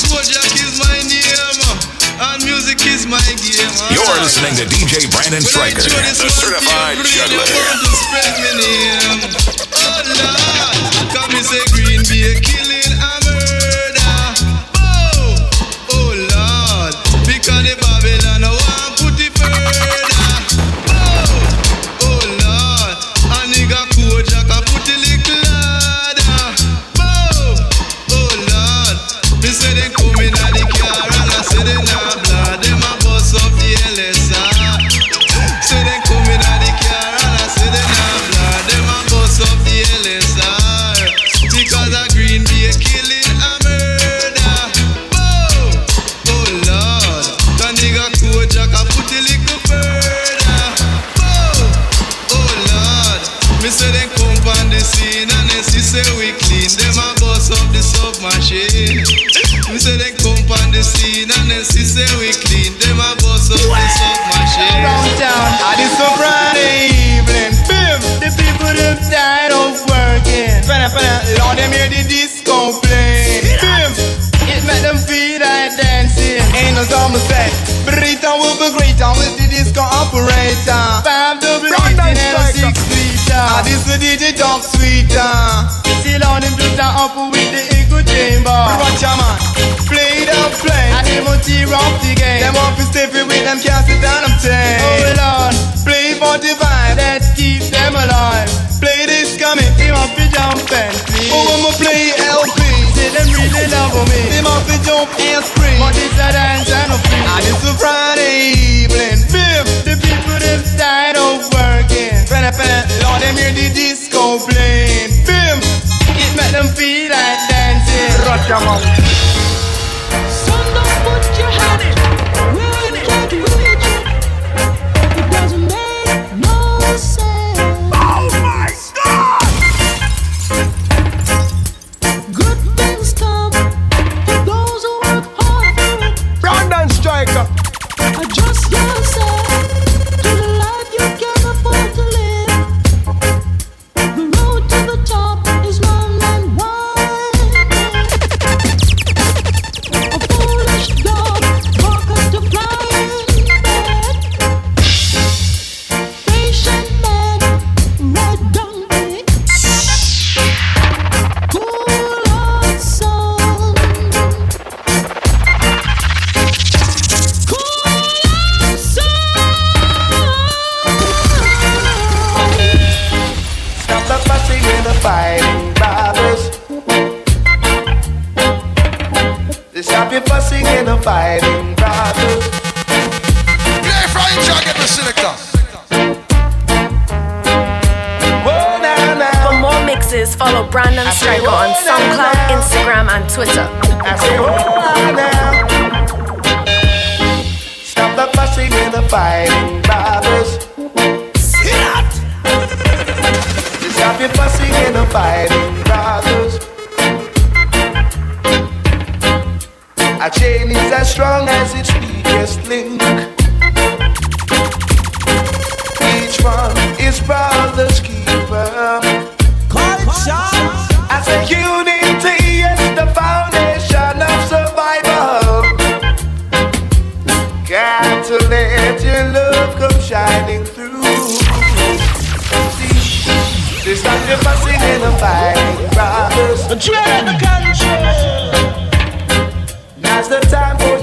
Kojak is my name. Uh, and music is my game. Uh. You're listening to DJ Brandon Striker, the certified juggler. Spread my name. Oh Lord, come and say Green Bay killing a say we clean. Them a bust up the submachine. Me say they come on the scene and they see say we clean. Them a bust up the submachine. Downtown, at this so Friday evening, boom, the people them tired of working. Fana fana, Lord them hear the disco play. Boom, it make them feel like dancing. Ain't no summer set, Burrito will be greater with the disco operator. Ah, this the DJ talk sweeter. See Lord them just a up with the echo chamber. Watch a man, play the play, and them will tear up the game. Them up to step it with them can't sit down them take. Oh Lord, play for the vibe that keeps them alive. Play this coming, they want to jump and play. Oh, I'ma play LP. Say them really love me. They want to jump and scream. But it's a dance and a free. And it's a Friday evening. Lord them hear the disco playing. Bim, it make them feel like dancing. Rock your mouth.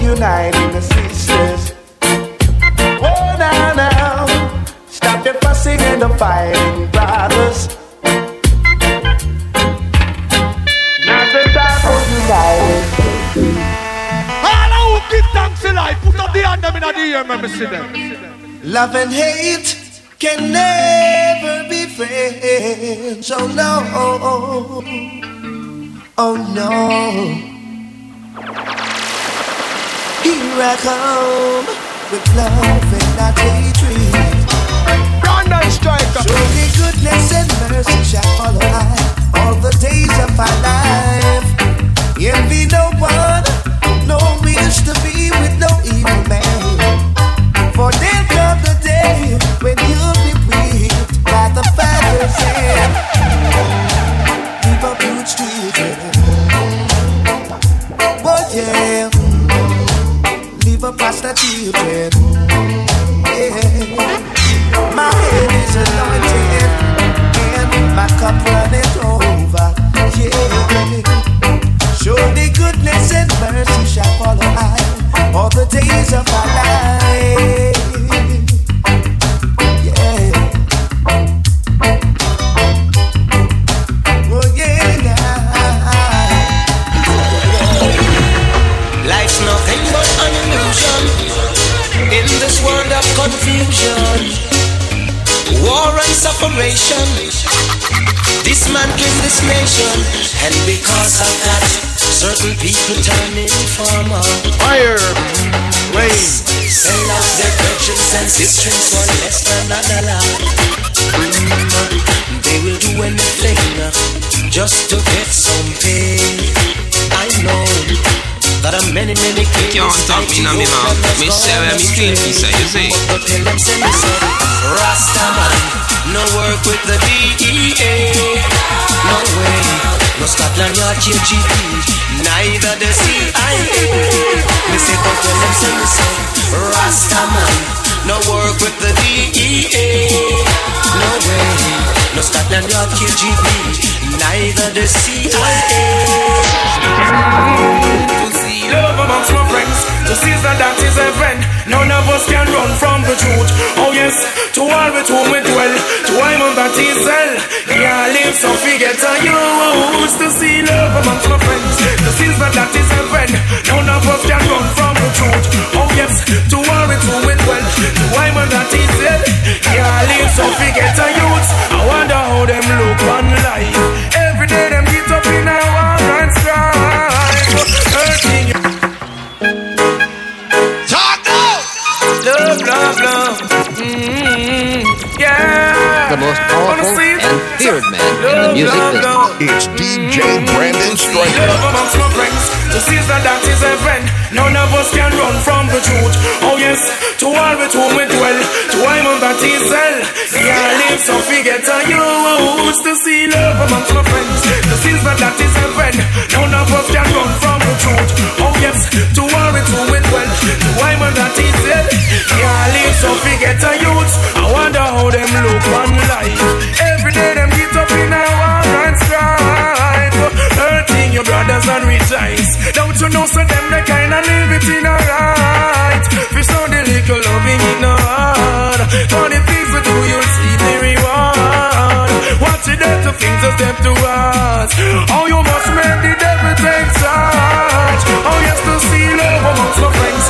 Uniting the sisters. Oh, now, now. Stop your fussing and the fighting, brothers. Now's the time for uniting. All who give thanks in life, put up the hand them in the ear, let see them. Love and hate can never be friends. Oh no. Oh no. Here I come with love and not hatred. Brandon Striker. Surely goodness and mercy shall follow I all the days of my life. Envy no one, no wish to be with no evil man. Lost. Yeah. My head is anointed and my cup runneth over. Yeah. Surely goodness and mercy shall follow I all the days of my life. Confusion, war and separation. This man came this nation, and because of that, certain people turn informer. Fire. Rain. Sell out their virgins and sisters for less than a dollar. They will do anything just to get some pay. I know that are many, many kings. Can't talk me now, me mouth. Me say where me feel inside, you see. But tell them, say me say, Rastaman, no work with the DEA. No way, no Scotland Yard KGB, neither the CIA. Me say, but tell them, say me say, Rastaman, no work with the DEA. No way, no Scotland Yard KGB, neither the CIA. Love amongst my friends, to see that that is a friend. None of us can run from the truth. Oh yes, to all with whom we dwell, to I'm on that is hell. Yeah, live so forget to use to see love amongst my friends, to see that that is a friend. None of us can run from the truth. Oh yes, to all with whom we dwell, to I'm on that is hell. Yeah, live so forget. I man in the music Love, business. love, love. It's DJ Brandon mm-hmm. Striker. Love amongst my friends, to see that that is a friend. None of us can run from the truth. Oh yes, to all with whom we dwell, to I'm on that is hell. Yeah, live so forget to use to see love amongst my friends, to see that that is a friend. None of us can run from the truth. Oh yes, to all with whom we dwell, to I'm on that is hell. Yeah, live so forget to use. I wonder how them look on life. Every day them get up in a war and strife, hurting your brothers and rejoice. Don't you know so them they kinda live it in a right. Fish show the little loving in the heart. For the things we do, you'll see the reward. Watch it up to things that step to us. Oh, you must make the devil take charge. Oh, yes, to see love amongst my friends.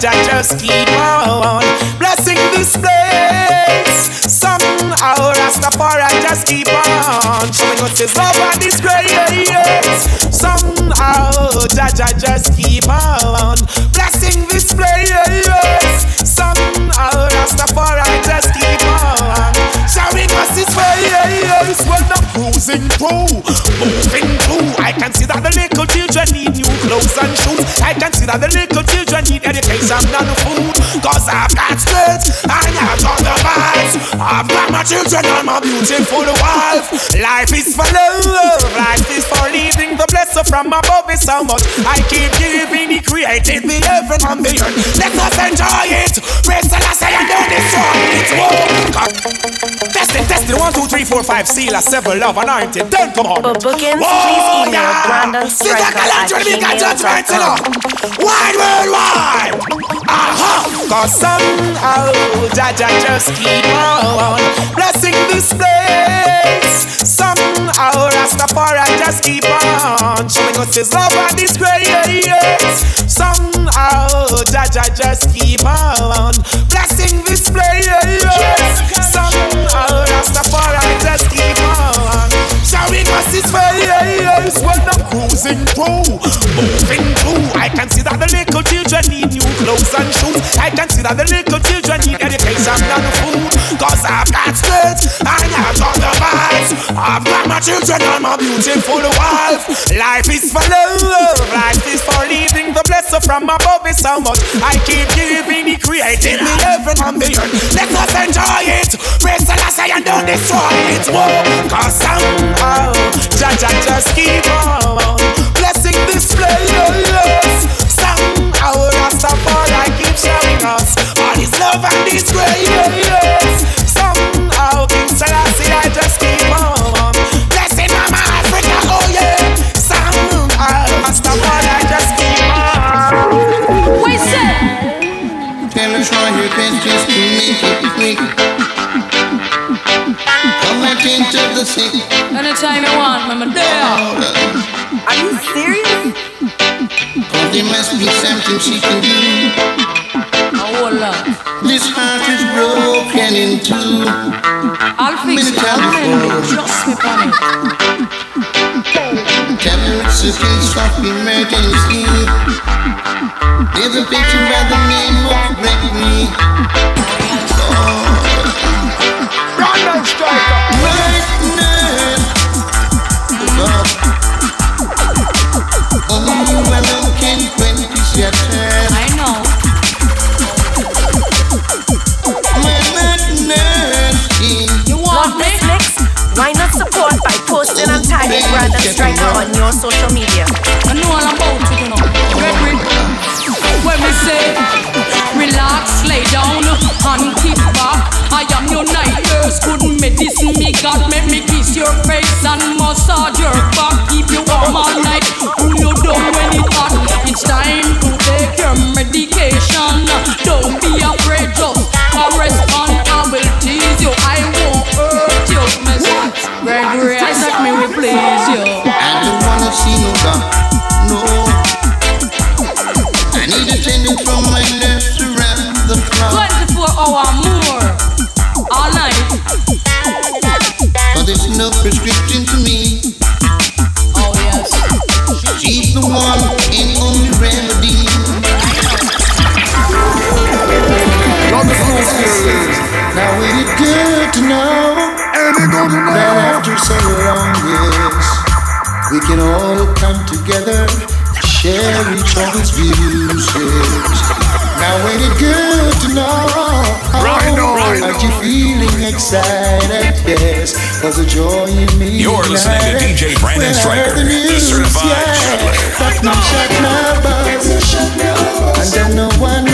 Jah Jah just keep on blessing this place. Somehow Rastafari just keep on showing us his love and his grace. Somehow Jah Jah just keep on blessing this place. Somehow Rastafari just keep on showing us his ways. When I'm cruising through, moving need new clothes and shoes. I that the little children need education and food. Cause I've got strength and I've got the vibes. I've got my children and my beautiful wife. Life is for love, life is for living. The blessing from above is so much. I keep giving, He created the heaven and the earth. Let us enjoy it. Praise the Lord, and don't destroy it. Whoa. Test it, test it. One, two, three, four, five. Seal a seven, love anointed. Then come on. For bookings, Whoa, please email yeah. Brandon Striker at collector, we got judgment, you know. gmail.com. Wide world wide. Aha. Cause somehow Jah Jah just keep on blessing this place. Somehow Rastafari just keep on showing us his love and his grace. Somehow Jah Jah just keep on blessing this place. Somehow Rastafari just keep on I'm cruising through, through. I can see that the little children need new clothes and shoes. I can see that the little children need education and food. Cause I've got strength and I've got the my children are my beautiful wife. Life is for love, life is for living. The blessing from above is so much. I keep giving, He created me heaven and the earth. Let us enjoy it. Praise the Lord, and don't destroy it. Whoa, cause somehow, Jah Jah just keep on blessing this place. Somehow, Rastafari keep showing us all His love and His grace. Back into the city. Anytime you want, mama, there. Are you serious? Cause there must be something she can do. hold on. This heart is broken in two. I'll fix it. I'll mend it. Trust me, on it. Tell her it's a case of emergency. There's a picture by the name of Gregory. Brandon Striker. Lightning. God. Only you alone can quench your thirst. I know. My madness. You Love this mix? Why not support by posting and tagging Brandon Striker on your social media? I know all about it, you know. Gregory, when we say relax, lay down, and kick back. I am your nightmares, good medicine. Me God, make me kiss your face and massage your back. Keep you warm all night, cool you down when it hot. It's time to take your medication. Don't be afraid, just correspond. I will tease you, I won't hurt you. Miss Gregory, I said me will please you. I don't wanna see no God, no. I need attendance from my nurse around the clock. 24 hour no prescription to me. Oh, yes. She's the one and only remedy. Now it is good to know that after so long years, we can all come together to share each other's views. Yes. Now ain't it good to know Right on, right that you're feeling excited, yes, cause the joy in me. You're listening to DJ Brandon Stryker, the certified shotlayer. But no shot my buzz, and then no one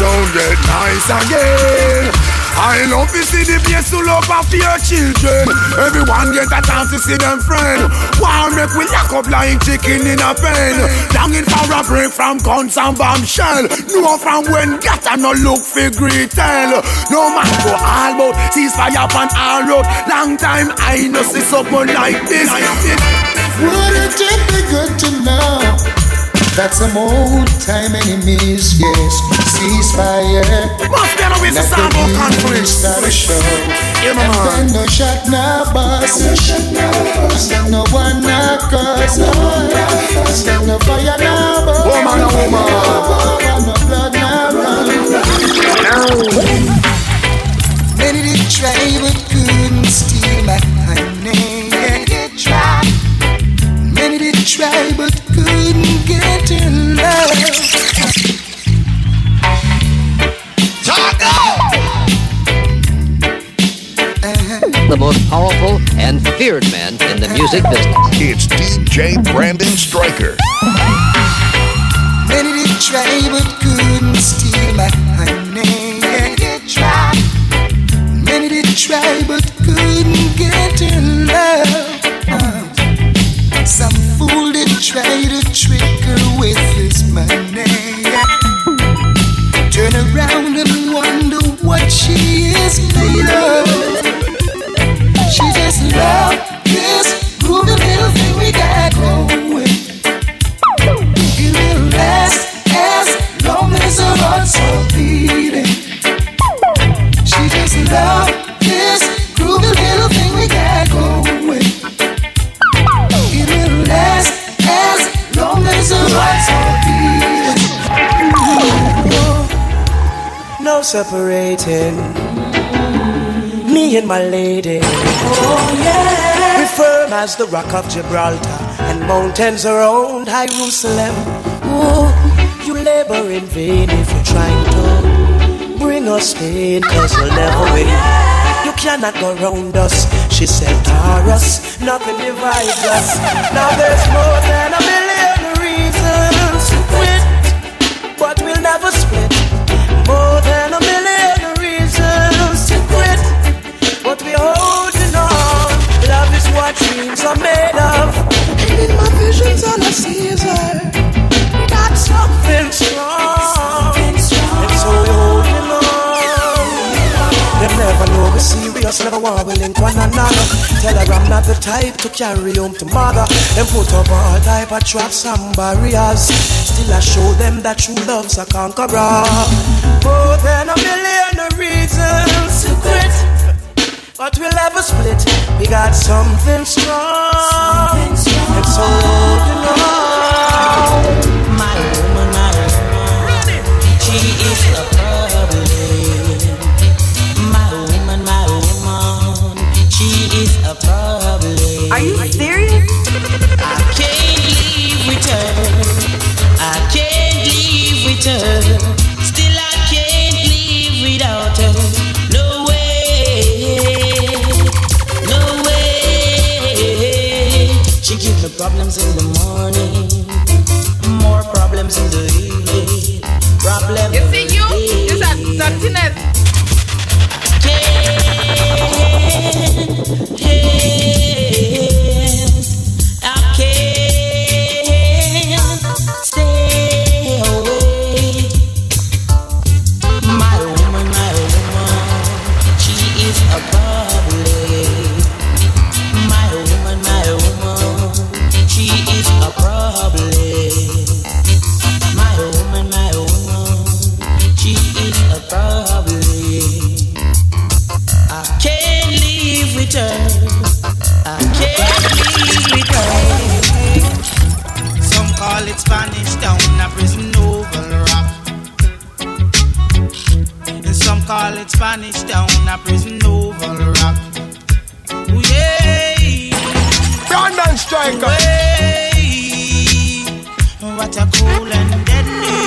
don't get nice again. I love to see the place full up of your children. Everyone get a chance to see them friend. One make we lock up like chicken in a pen. Longing for a break from guns and bombshell. No from when got a no look for great tell. No man go all about ceasefire on all road. Long time I know see someone like this. Wouldn't it be good to know that some old time enemies, yes, ceasefire? Must be a with the sample music conference. start a show. Yeah, And man. then no shot, no then no one, no cause. And then no fire, no. Woman, oh, woman. And no blood, no run. Many did try but and feared man in the music business. It's DJ Brandon Stryker. Many did try but couldn't steal my honey. Many did try. Many did try but couldn't get her love. Uh, Some fool did try to trick her with his money. Turn around and wonder what she is made of. Separating. Me and my lady. Oh, yeah. We firm as the rock of Gibraltar and mountains around Jerusalem. Ooh, you labor in vain if you're trying to bring us pain, cause you'll never win. You cannot go round us. She said, Taurus, nothing divides us. Now there's more than a million reasons to quit, but we'll never split. More serious, never want we link one another. Tell her I'm not the type to carry home to mother. Them put up all type of traps and barriers. Still I show them that true love's a conqueror. More than a million reasons to quit. But we'll never split. We got something strong. And so you know. Her. Still, I can't live without her. No way. No way. She give me problems in the morning. More problems in the evening. Problem You see, you, you said dirtiness. I Spanish Town, a prison oval rock. Ooh, yeah. Brandon Striker. Way. Oh, what a cool and deadly.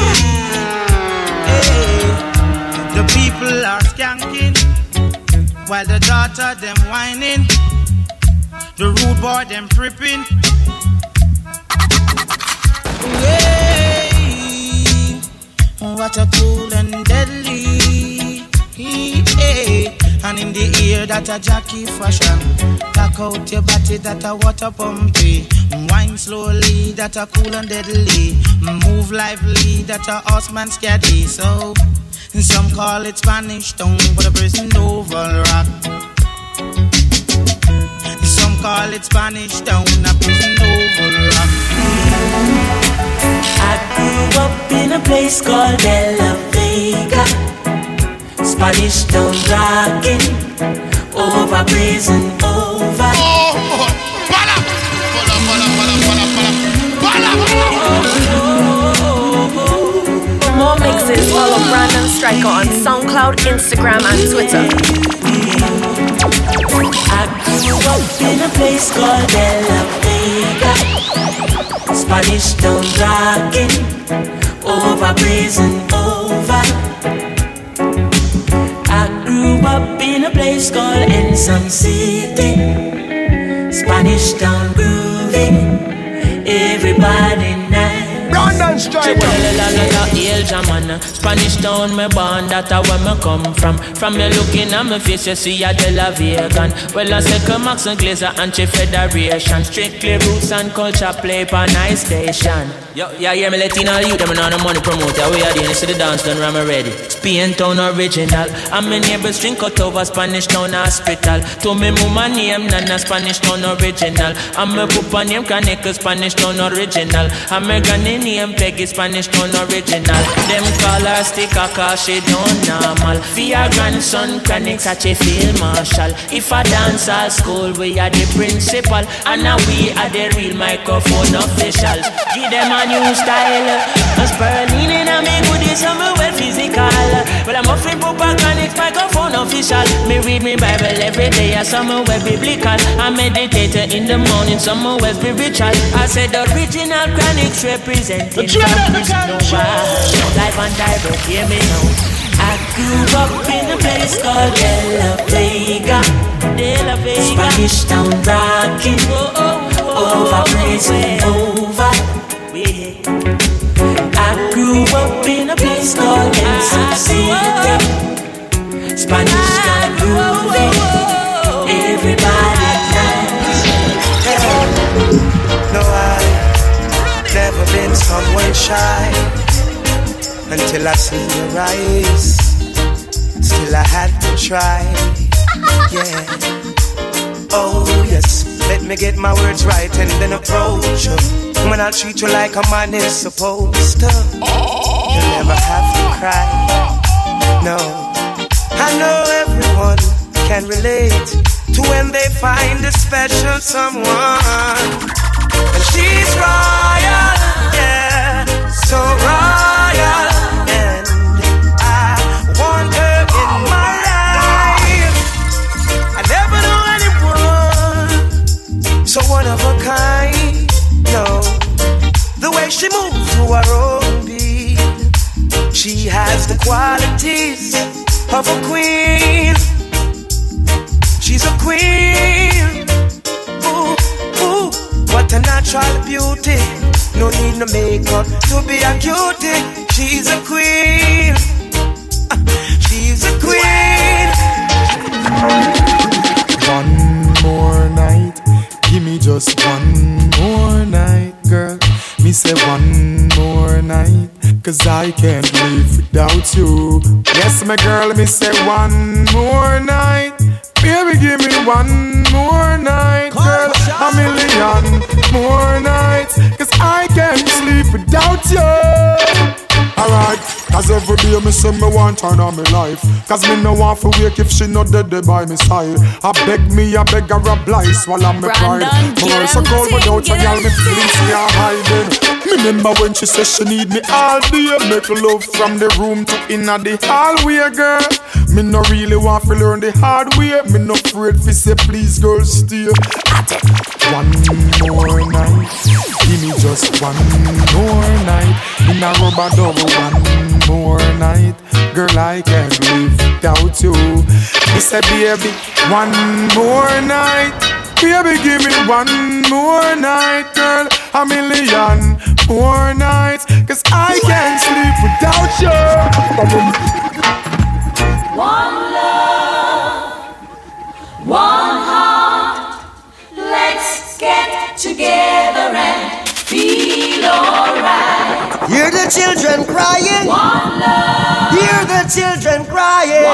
Hey. The people are skanking while the daughter them whining. The rude boy them tripping. Hey, oh, what a cool and deadly. Hey, and in the ear that a jockey fashion. Tuck out your body that a water pumpy. Wine slowly that a cool and deadly. Move lively that a horseman scary. So some call it Spanish tongue, but a prison oval rock. Some call it Spanish town, a prison oval rock. I grew up in a place called De Vega. Spanish town rocking over prison over. For more mixes, follow Brandon Striker on SoundCloud, Instagram, and Twitter. I grew up in a place called De La Vega. Spanish town rocking over prison over. Up in a place called Ensom City. Spanish town grooving. Everybody nice. Brandon Striker. Spanish town me born, that a where me come from. From me looking at me face, you see a De La Vegan. Well, I say come Max and Glazer anti-federation. Strictly roots and culture play for nice station. Yo, yeah, hear me letting all you, them and the money promoter. We are the you see the dance done, ram ready. Spain town original. And my neighbors drink out over Spanish town hospital. To me mama name, Nana Spanish town original. And my papa name, Kaneka Spanish town original. And my granny name, Peggy Spanish Town original. Them call her sticker cause she don't normal. Your grandson chronic such a field marshal. If a dance at school, we are the principal. And now we are the real microphone officials. Give them a new style. A Sperling in a me goodies, I'm well physical. But I'm offering proper chronic microphone official. Me read me Bible every day, I somewhere biblical. I meditate in the morning, somewhere spiritual. I said the original chronics representing Life and direct, hear me now. I grew up in a place called De La Vega. De La Vega. Spanish town rocking. Oh, oh, oh, oh, oh over oh, blazing over. I grew up in a place called Kansas City. Spanish town grooving. Everybody been someone shy until I see your eyes. Still, I had to try. Yeah. Oh, yes. Let me get my words right and then approach you. When I treat you like a man is supposed to, you'll never have to cry. No. I know everyone can relate to when they find a special someone. And she's royal, so royal. and I want her in my life. I never know anyone so one of a kind. No, the way she moves to her own beat, she has the qualities of a queen. She's a queen. Ooh, ooh, what a natural beauty. No need no makeup to be a cutie. She's a queen. She's a queen. One more night Give me just one more night, girl. Me say one more night, cause I can't live without you. Yes, my girl, me say one more night. Baby, give me one more night, girl. A million more nights, cause I can't sleep without you. Alright, cause every day me say me want turn on me life. Cause me no want to wake if she not dead by me side. I beg me, I beg her a blight, swallow me pride. My so cold without a girl, me feelings me are hiding. Me remember when she said she need me all day. Make love from the room to inna the hallway, girl. Me no really want to learn the hard way. Me no afraid fi say please, girl, stay. One more night, give me just one more night. In a rubber double, one more night. Girl, I can't live without you. Me say, baby, one more night. Baby, give me one more night, girl. A million more nights. Cause I can't sleep without you. One love, one heart. Let's get together and feel alright. Hear the children crying. Hear the children crying.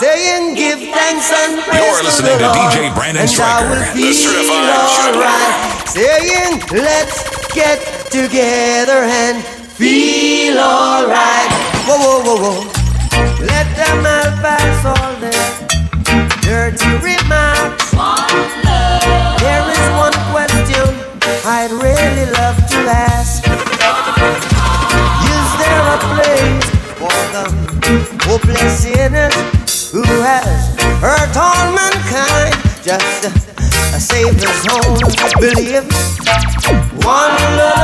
Saying, Give thanks and praise You're listening to, to the Lord, DJ Brandon and I Stryker, will the feel certified alright. Saying, Let's get together and feel alright. Whoa, whoa, whoa, whoa. Let them all pass all their dirty remarks. There is one question I'd really love to ask. Hopeless sinners who has hurt all mankind? Just a Savior's home, believe. One love,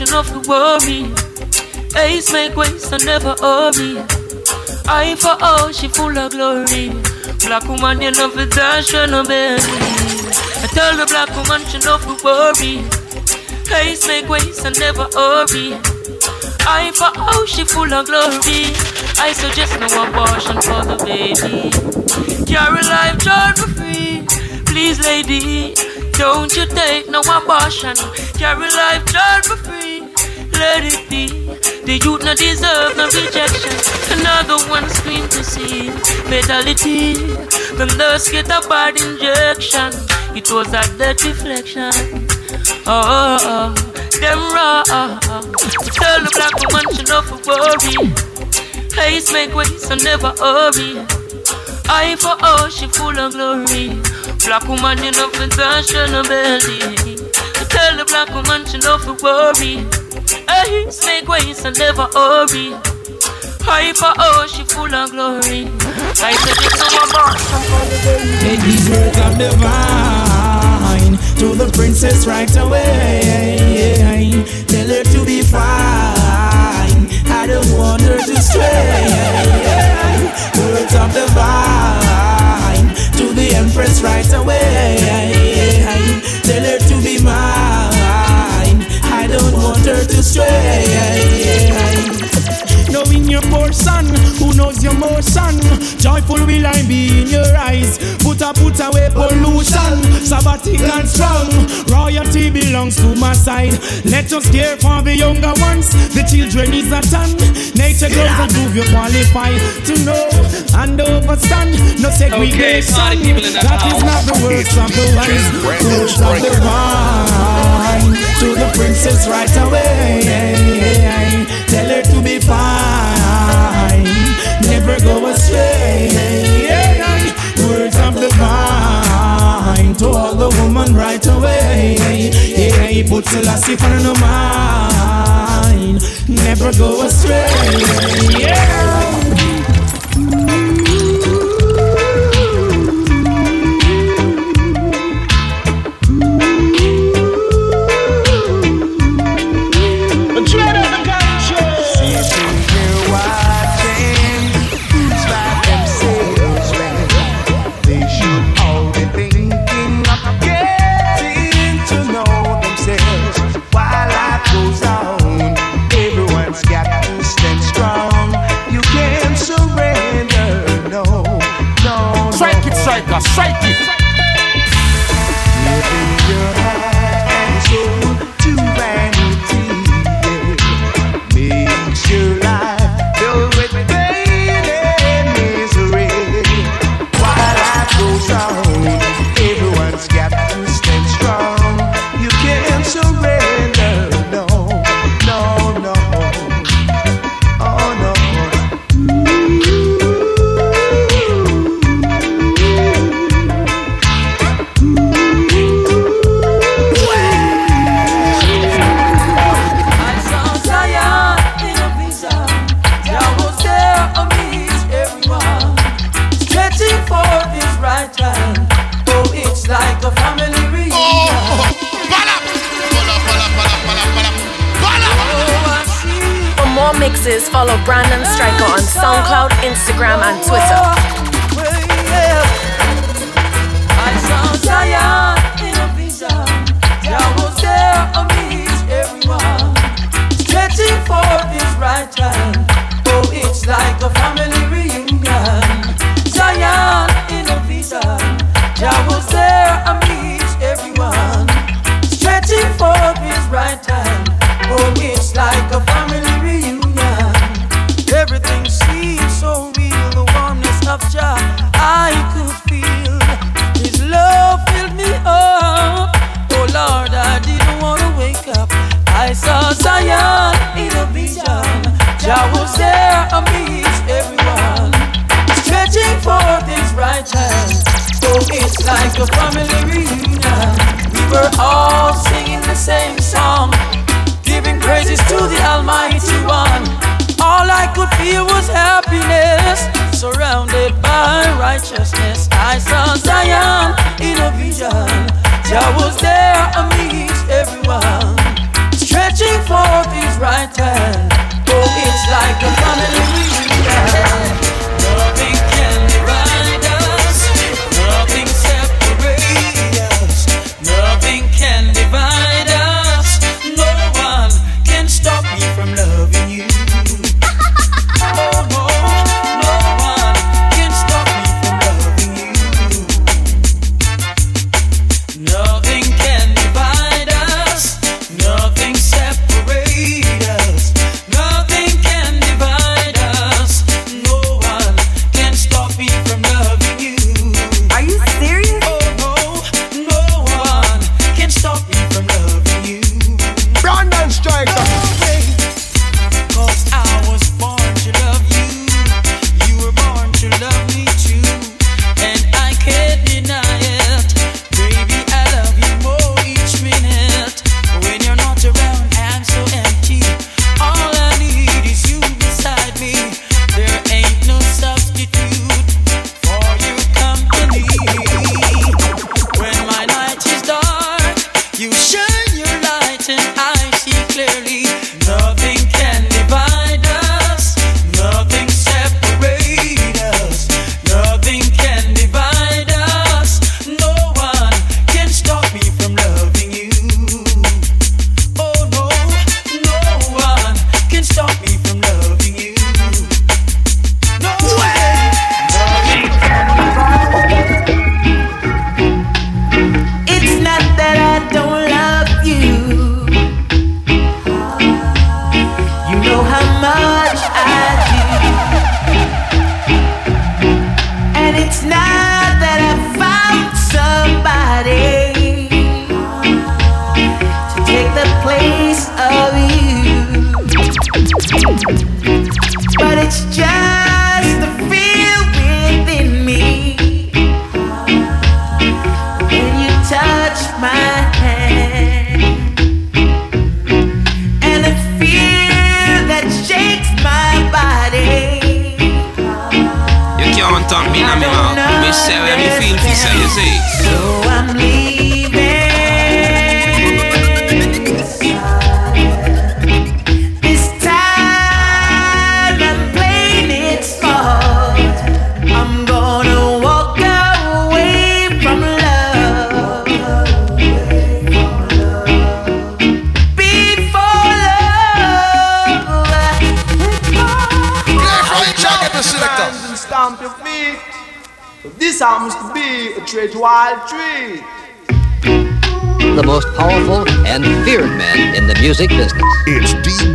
she not to worry. Ace make waste and never hurry. Eye for all, she full of glory. Black woman, you know for dash and no belly. I tell the black woman she not to worry. Ace make waste and never hurry. Eye for all, she full of glory. I suggest no abortion for the baby. Carry life, child for free. Please, lady, don't you take no abortion. Carry life, child for free. Let it be. The youth not deserve no rejection. Another one scream to see fatality. The nurse get a bad injection. It was a dead reflection. Oh, oh, oh. them raw. Tell the black woman she not for worry. Haste make way, so never hurry. Eye for all, she full of glory. Black woman, you know for and a belly. Tell the black woman she know for worry. Haste make ways and never hurry. For all, oh, she full of glory. I said abortion for the baby. Take these words of divine to the princess right away. Tell her to be fine. I don't want her to stray. Words of divine to the empress right away. Tell her her to stray. Knowing your portion, who knows your motion? Joyful will I be in your eyes. Put a put away pollution, sabbatic and strong. Royalty belongs to my side. Let us care for the younger ones. The children is a ton. Nature grows and prove you qualify to know and overstand. No segregation. in the that is not the words of the wise. Words of the vine to the princess right away. Tell her to be fine, never go astray. Words of the vine to all the woman right away. Yeah, he puts a lassie for no mind, never go astray. Yeah.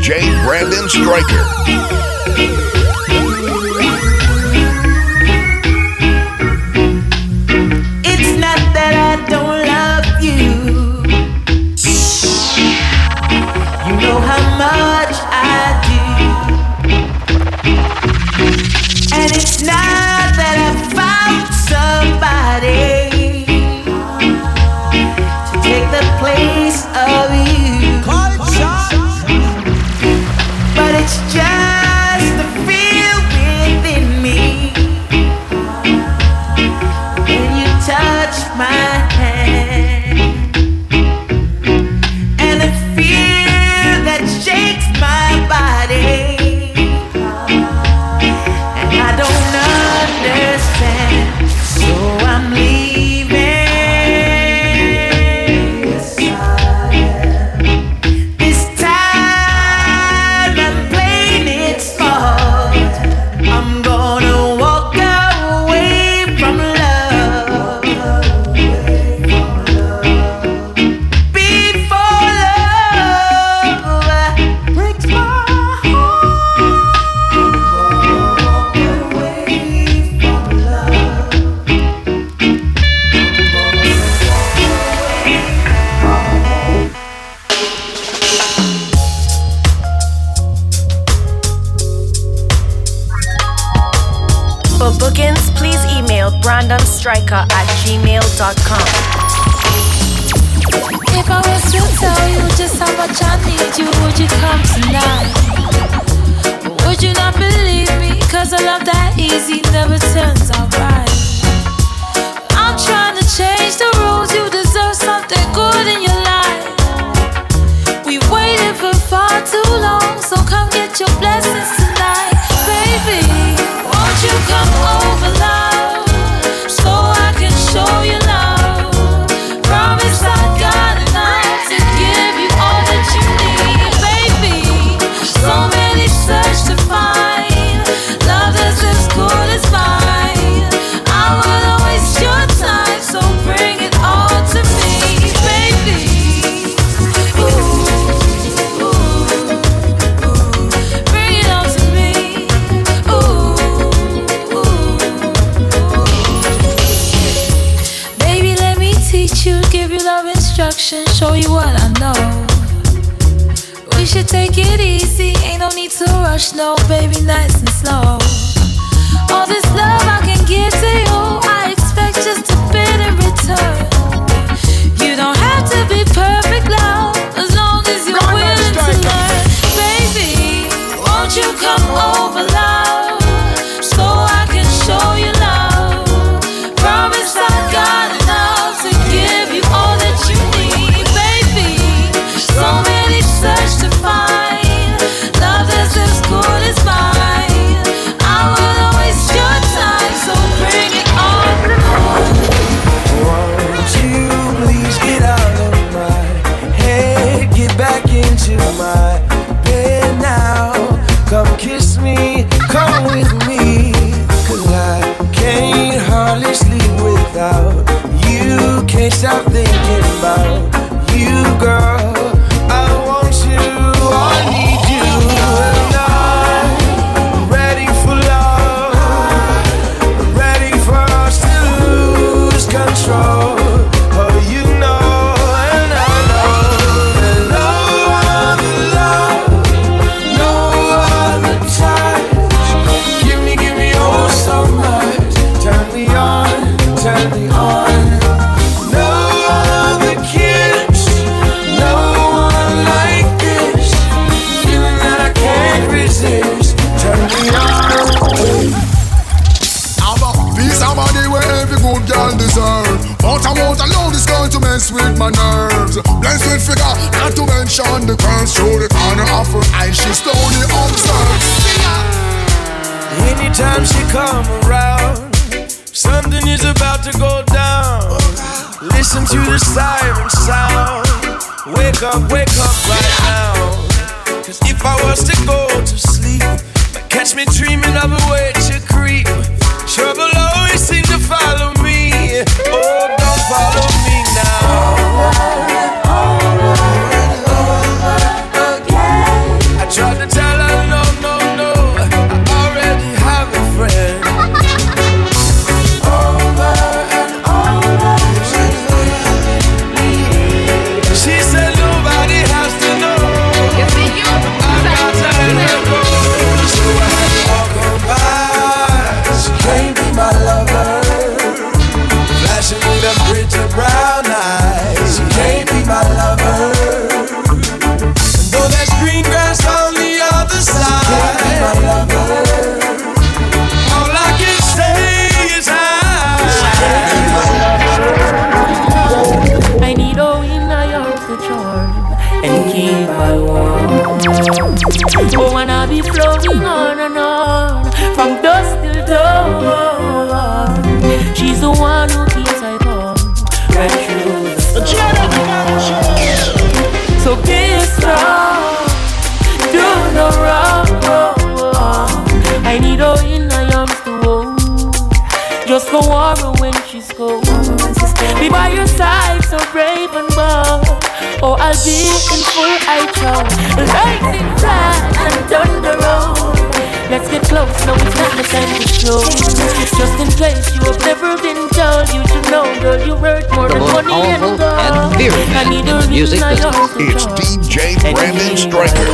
DJ Brandon Stryker. no my way. too old. Just go warmer when she's cold. Be by your side, so brave and bold. Oh, I'll be in full I. Lightning flash and thunder roll. Let's get close, no, it's not the time to show. Just in case you have never been told, you should know, girl, you heard more the than money and gold. And I need a music It's DJ Brandon Stryker.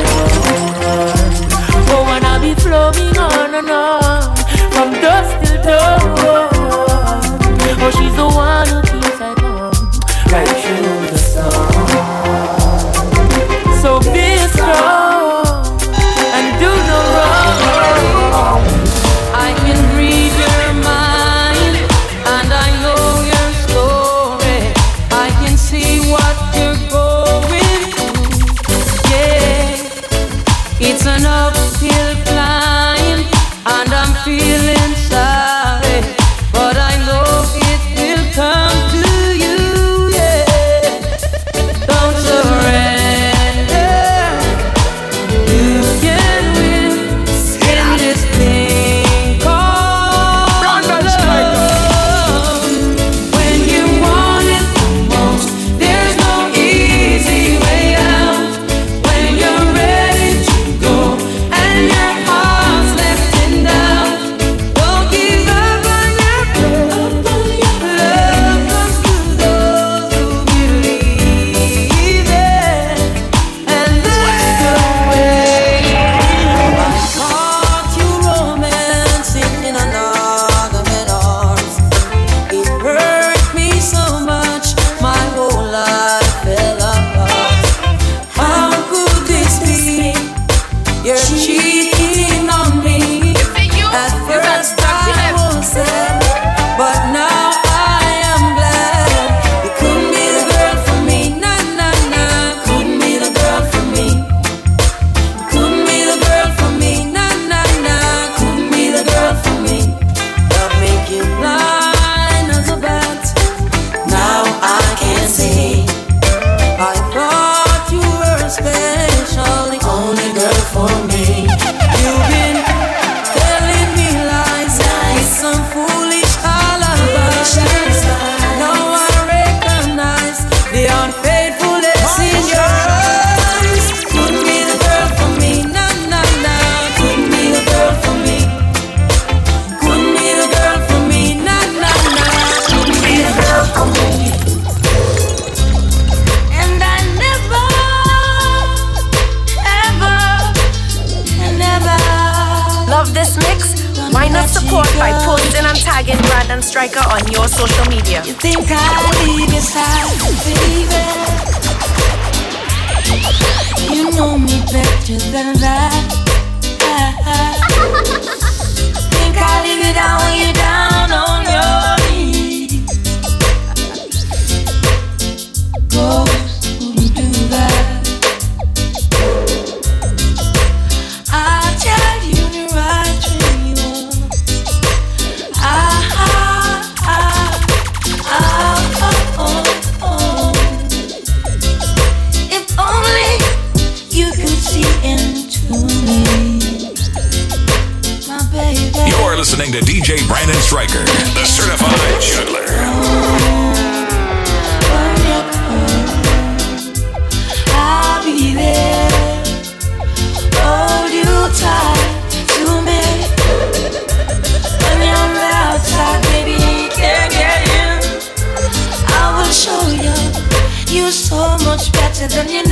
Oh, and I'll be flowing on and on from dusk till dawn. Oh, she's the one who keeps at home, right through. Much better than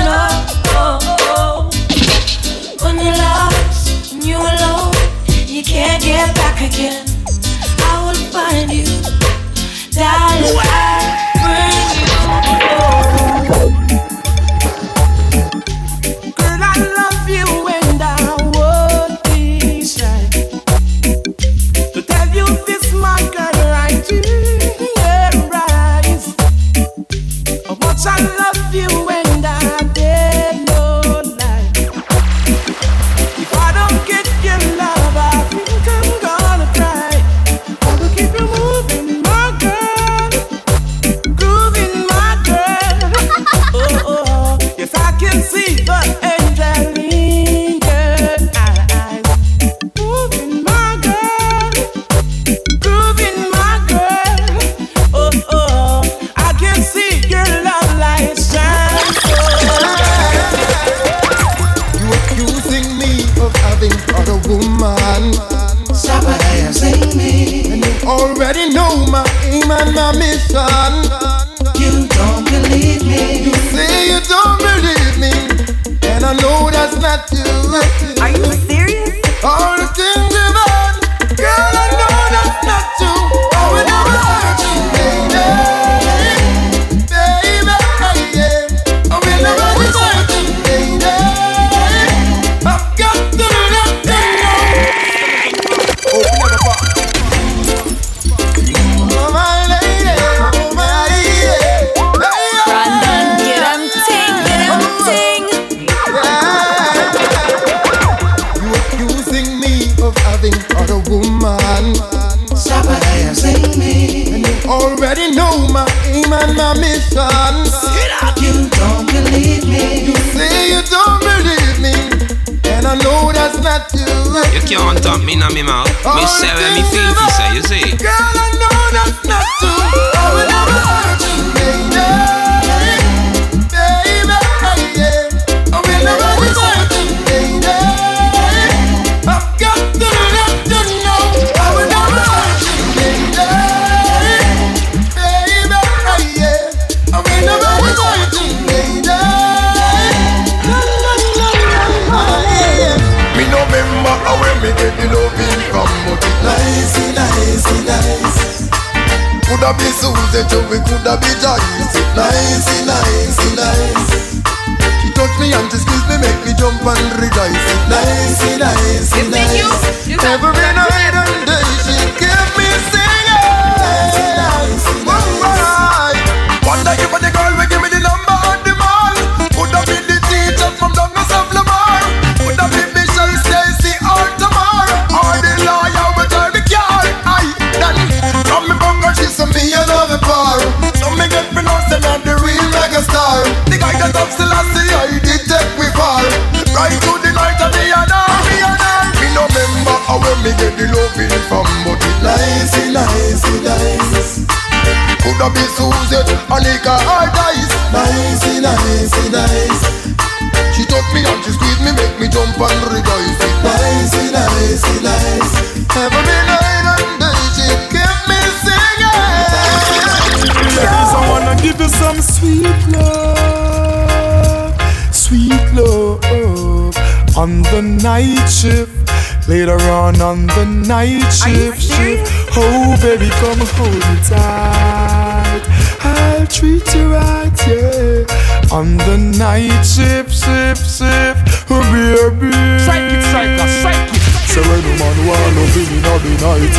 already know my aim and my mission. You don't believe me. You say you don't believe me. And I know that's not true. You can't talk me in my mouth. Me say where me feel, you say, you see. Girl, I know that's not true. I will never hurt you, baby. When get the loving from But it nice, nice, nice Coulda be Susie too, coulda be Joyce It nice, nice, nice She touch me and she squeeze me, make me jump and rejoice. It nice, nice, nice Every night and day she keep me singing. Nice, nice Wonder if the get the loving from But it nice, nice, nice Coulda be Susie, Anika or Dice Nice, nice, nice She took me and she squeezed me, make me jump and rejoice. Nice, nice, nice Every night and she kept me singing. Ladies, I wanna give you some sweet love, sweet love. On the night shift. Later on on the night shift, shift. Oh baby, come hold me tight. I'll treat you right, yeah. On the night shift, shift, shift. Oh baby. Psychic, psycho, psychic. So when the man want loving in the night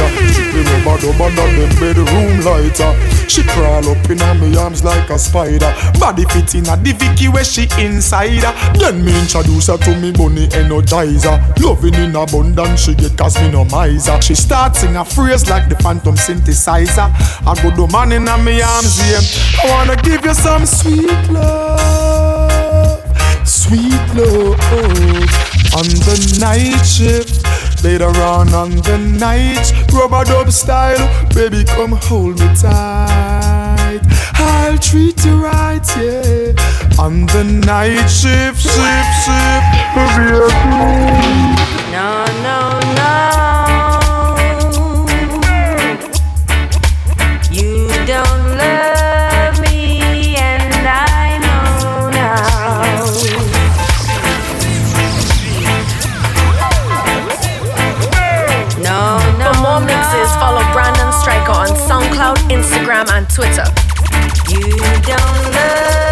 play rubber dub under them bedroom light. She crawl up in my arms like a spider. Body fit in a the Vicky where she inside. Then me introduce her to me money energizer. Loving in abundance she get cause me no miser She starts sing a phrase like the phantom synthesizer. I go the man in my arms yeah. I wanna give you some sweet love. Sweet love on the night shift. Later on on the night, rubber dub style, baby, come hold me tight. I'll treat you right, yeah. On the night shift, shift, shift, baby. No, no, no. Instagram, and Twitter. You don't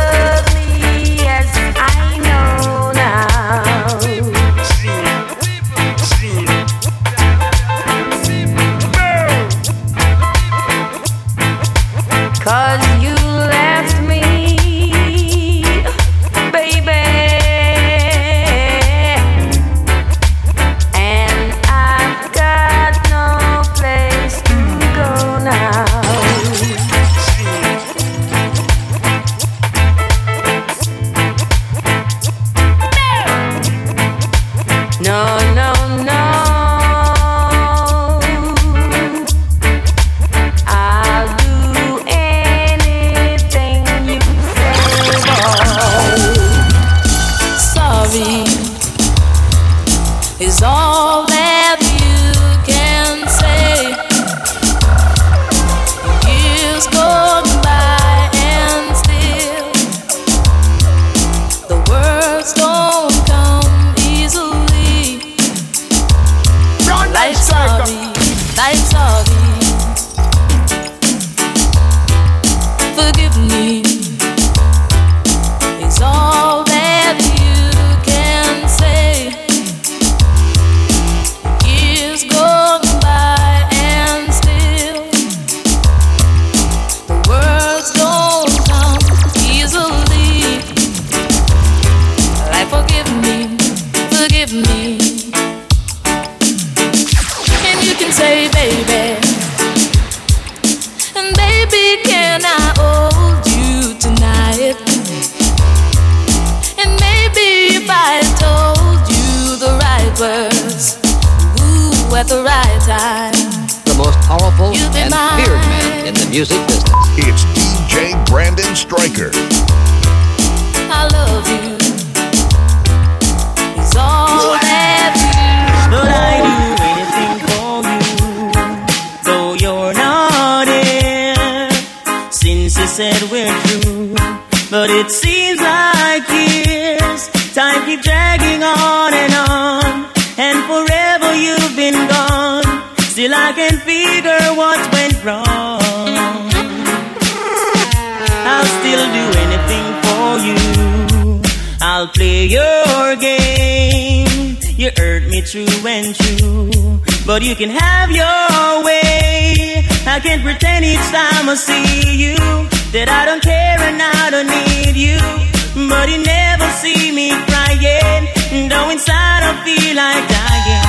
But you never see me crying, though inside I feel like dying.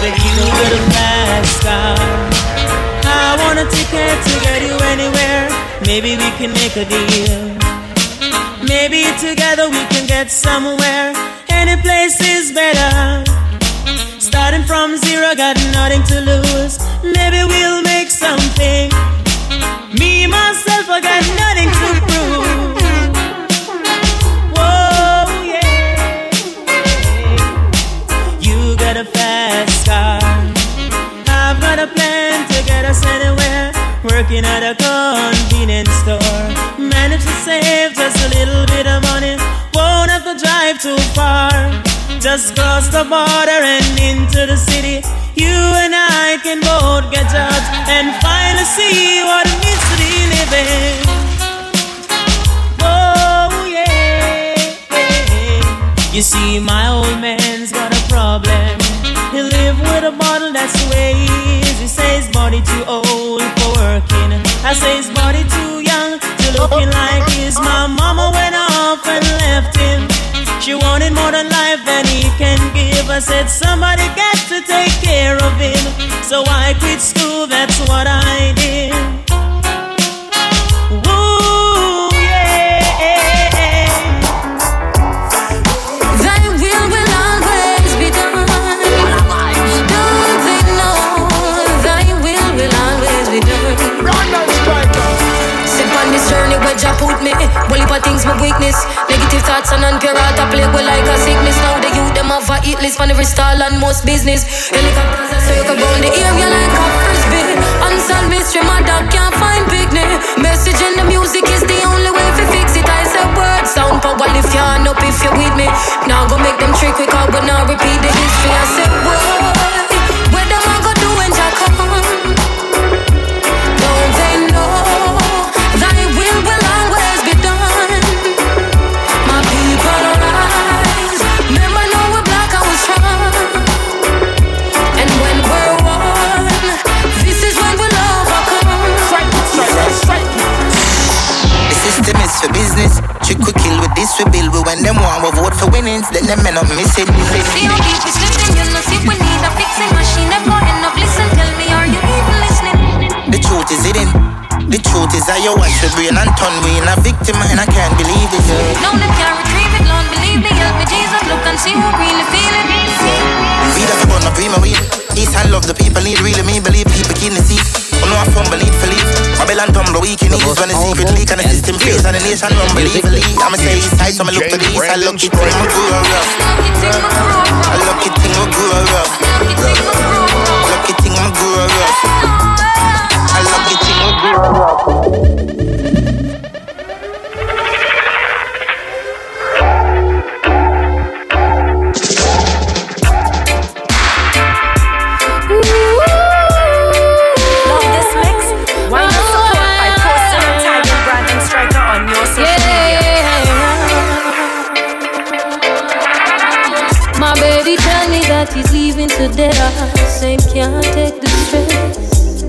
But you got a fast car. I want a ticket to get you anywhere. Maybe we can make a deal. Maybe together we can get somewhere. Any place is better. Starting from zero, got nothing to lose. Maybe we'll make something. Me, myself, I got nothing Working at a convenience store. Manage to save just a little bit of money. Won't have to drive too far. Just cross the border and into the city. You and I can both get jobs and finally see what it means to be living. Oh, yeah. You see, my old man's got a problem. He live with a bottle, that's the he says body too old for working. I say his body too young to looking like his. My mama went off and left him. She wanted more than life than he can give. I said somebody got to take care of him. So I quit school, that's what I did. Me. If I things my weakness, negative thoughts and I play well like a sickness. Now the youth them have a hit list on every stall and most business. Helicopters that circle round the area like a frisbee. Unsolved mystery, my dog can't find picnic. Message in the music is the only way to fix it. I said words sound power if you hand up if you with me. Now go make them trick quick out, but now repeat the history. I said word. We build. We when them want we vote for winnings, then them men up missing. See how deep it's living, you know, see we need a fixing machine. Go end up listen, tell me, are you even listening? The truth is hidden. The truth is I you watch the brain and turn we in a victim and I can't believe it. Yeah. No, them can't retrieve it, Lord, believe me, help me, Jesus, look and see who really feel it. We the for my dream away. East and love the people need really me believe people keen to see. Oh no, I fun believe believe. Babylon tumble weak in east when the secret leak and the system freeze and the nation run believely. I'ma say east side, so I look to the east. I look it thing my grow rough. I look it thing my grow rough. Look it thing my grow rough. I look it thing my grow rough. He's leaving today. Same can't take the stress.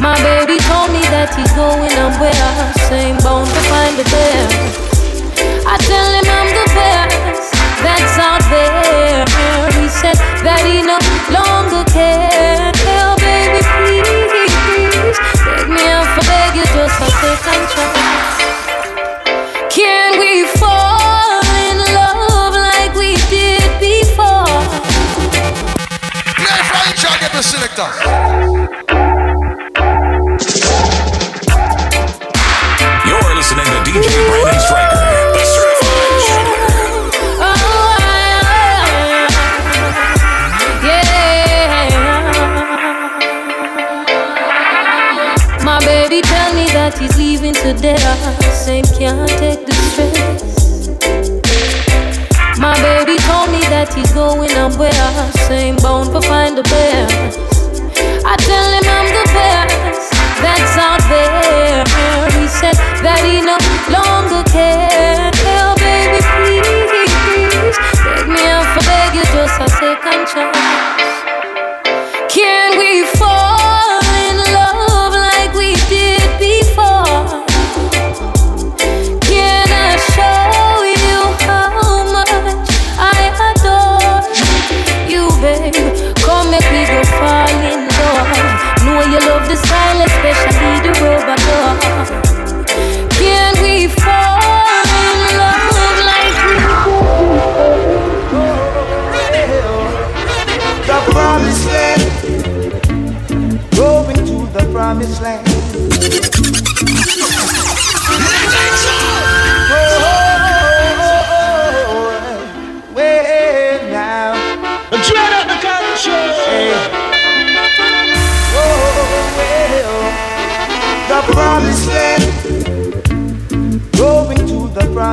My baby told me that he's going somewhere. Same bound to find the best. I tell him I'm the best that's out there. He said that he no longer cares. Oh, baby, please. Beg me up for beg you just a second chance. Leaving today. Same can't take the stress. My baby told me that he's going somewhere. Same bound for find the best. I tell him I'm the best that's out there. He said that he no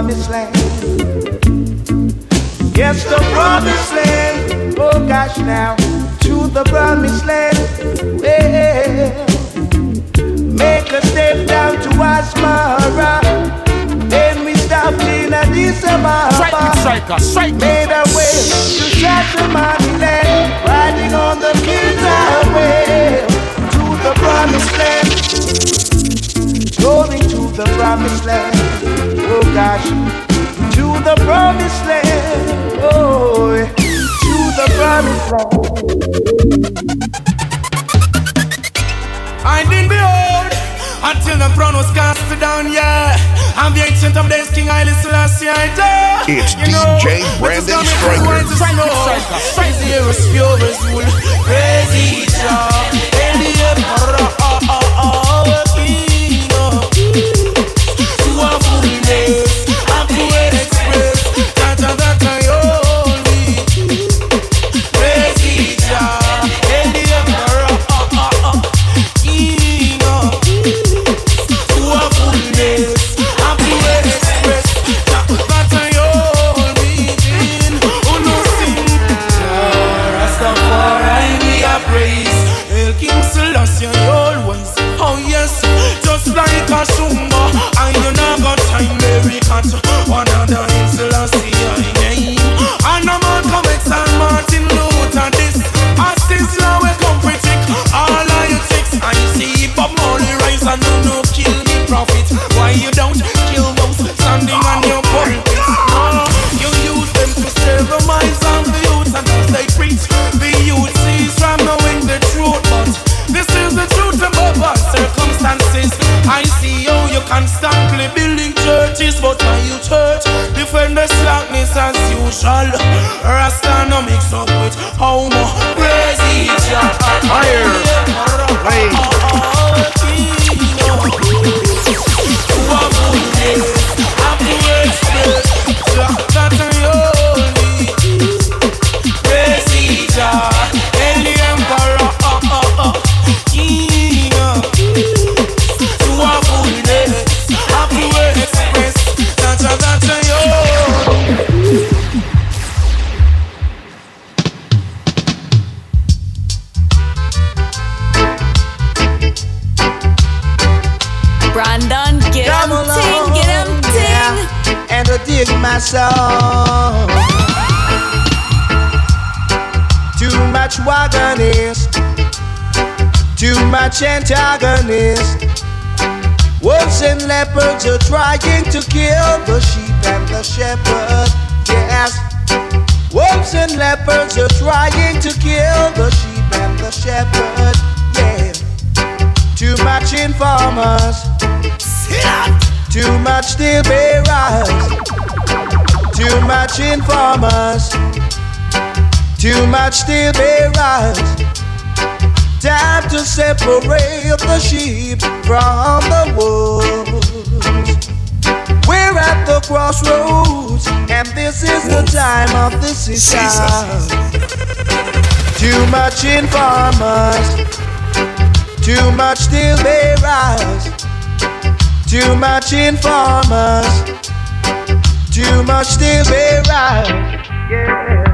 promised land. Yes, the promised land. Oh gosh, now to the promised land. Well, make a step down to Asmara. Then we stopped in Addis Ababa. Made our way to Shashamani riding on the King's Highway to the promised land. Going the promised land. Oh gosh, to the promised land. Oh, to the promised land. I didn't behold until the throne was cast down, yeah. I'm the ancient of days, King Haile Selassie, I die. It's You know, DJ which is Brandon coming Stryker. from whence it's known. Crazy heroes, furious rule. Crazy Jah. Antagonist. Wolves and leopards are trying to kill the sheep and the shepherd. Yes. Wolves and leopards are trying to kill the sheep and the shepherd. Yeah. Too much informers. Too much steel bearers. Too much informers. Too much steel bearers. Time to separate the sheep from the wolves. We're at the crossroads, and this is the time of the season. Too much in farmers, too much till they rise. Too much in farmers, too much till they rise. Yeah.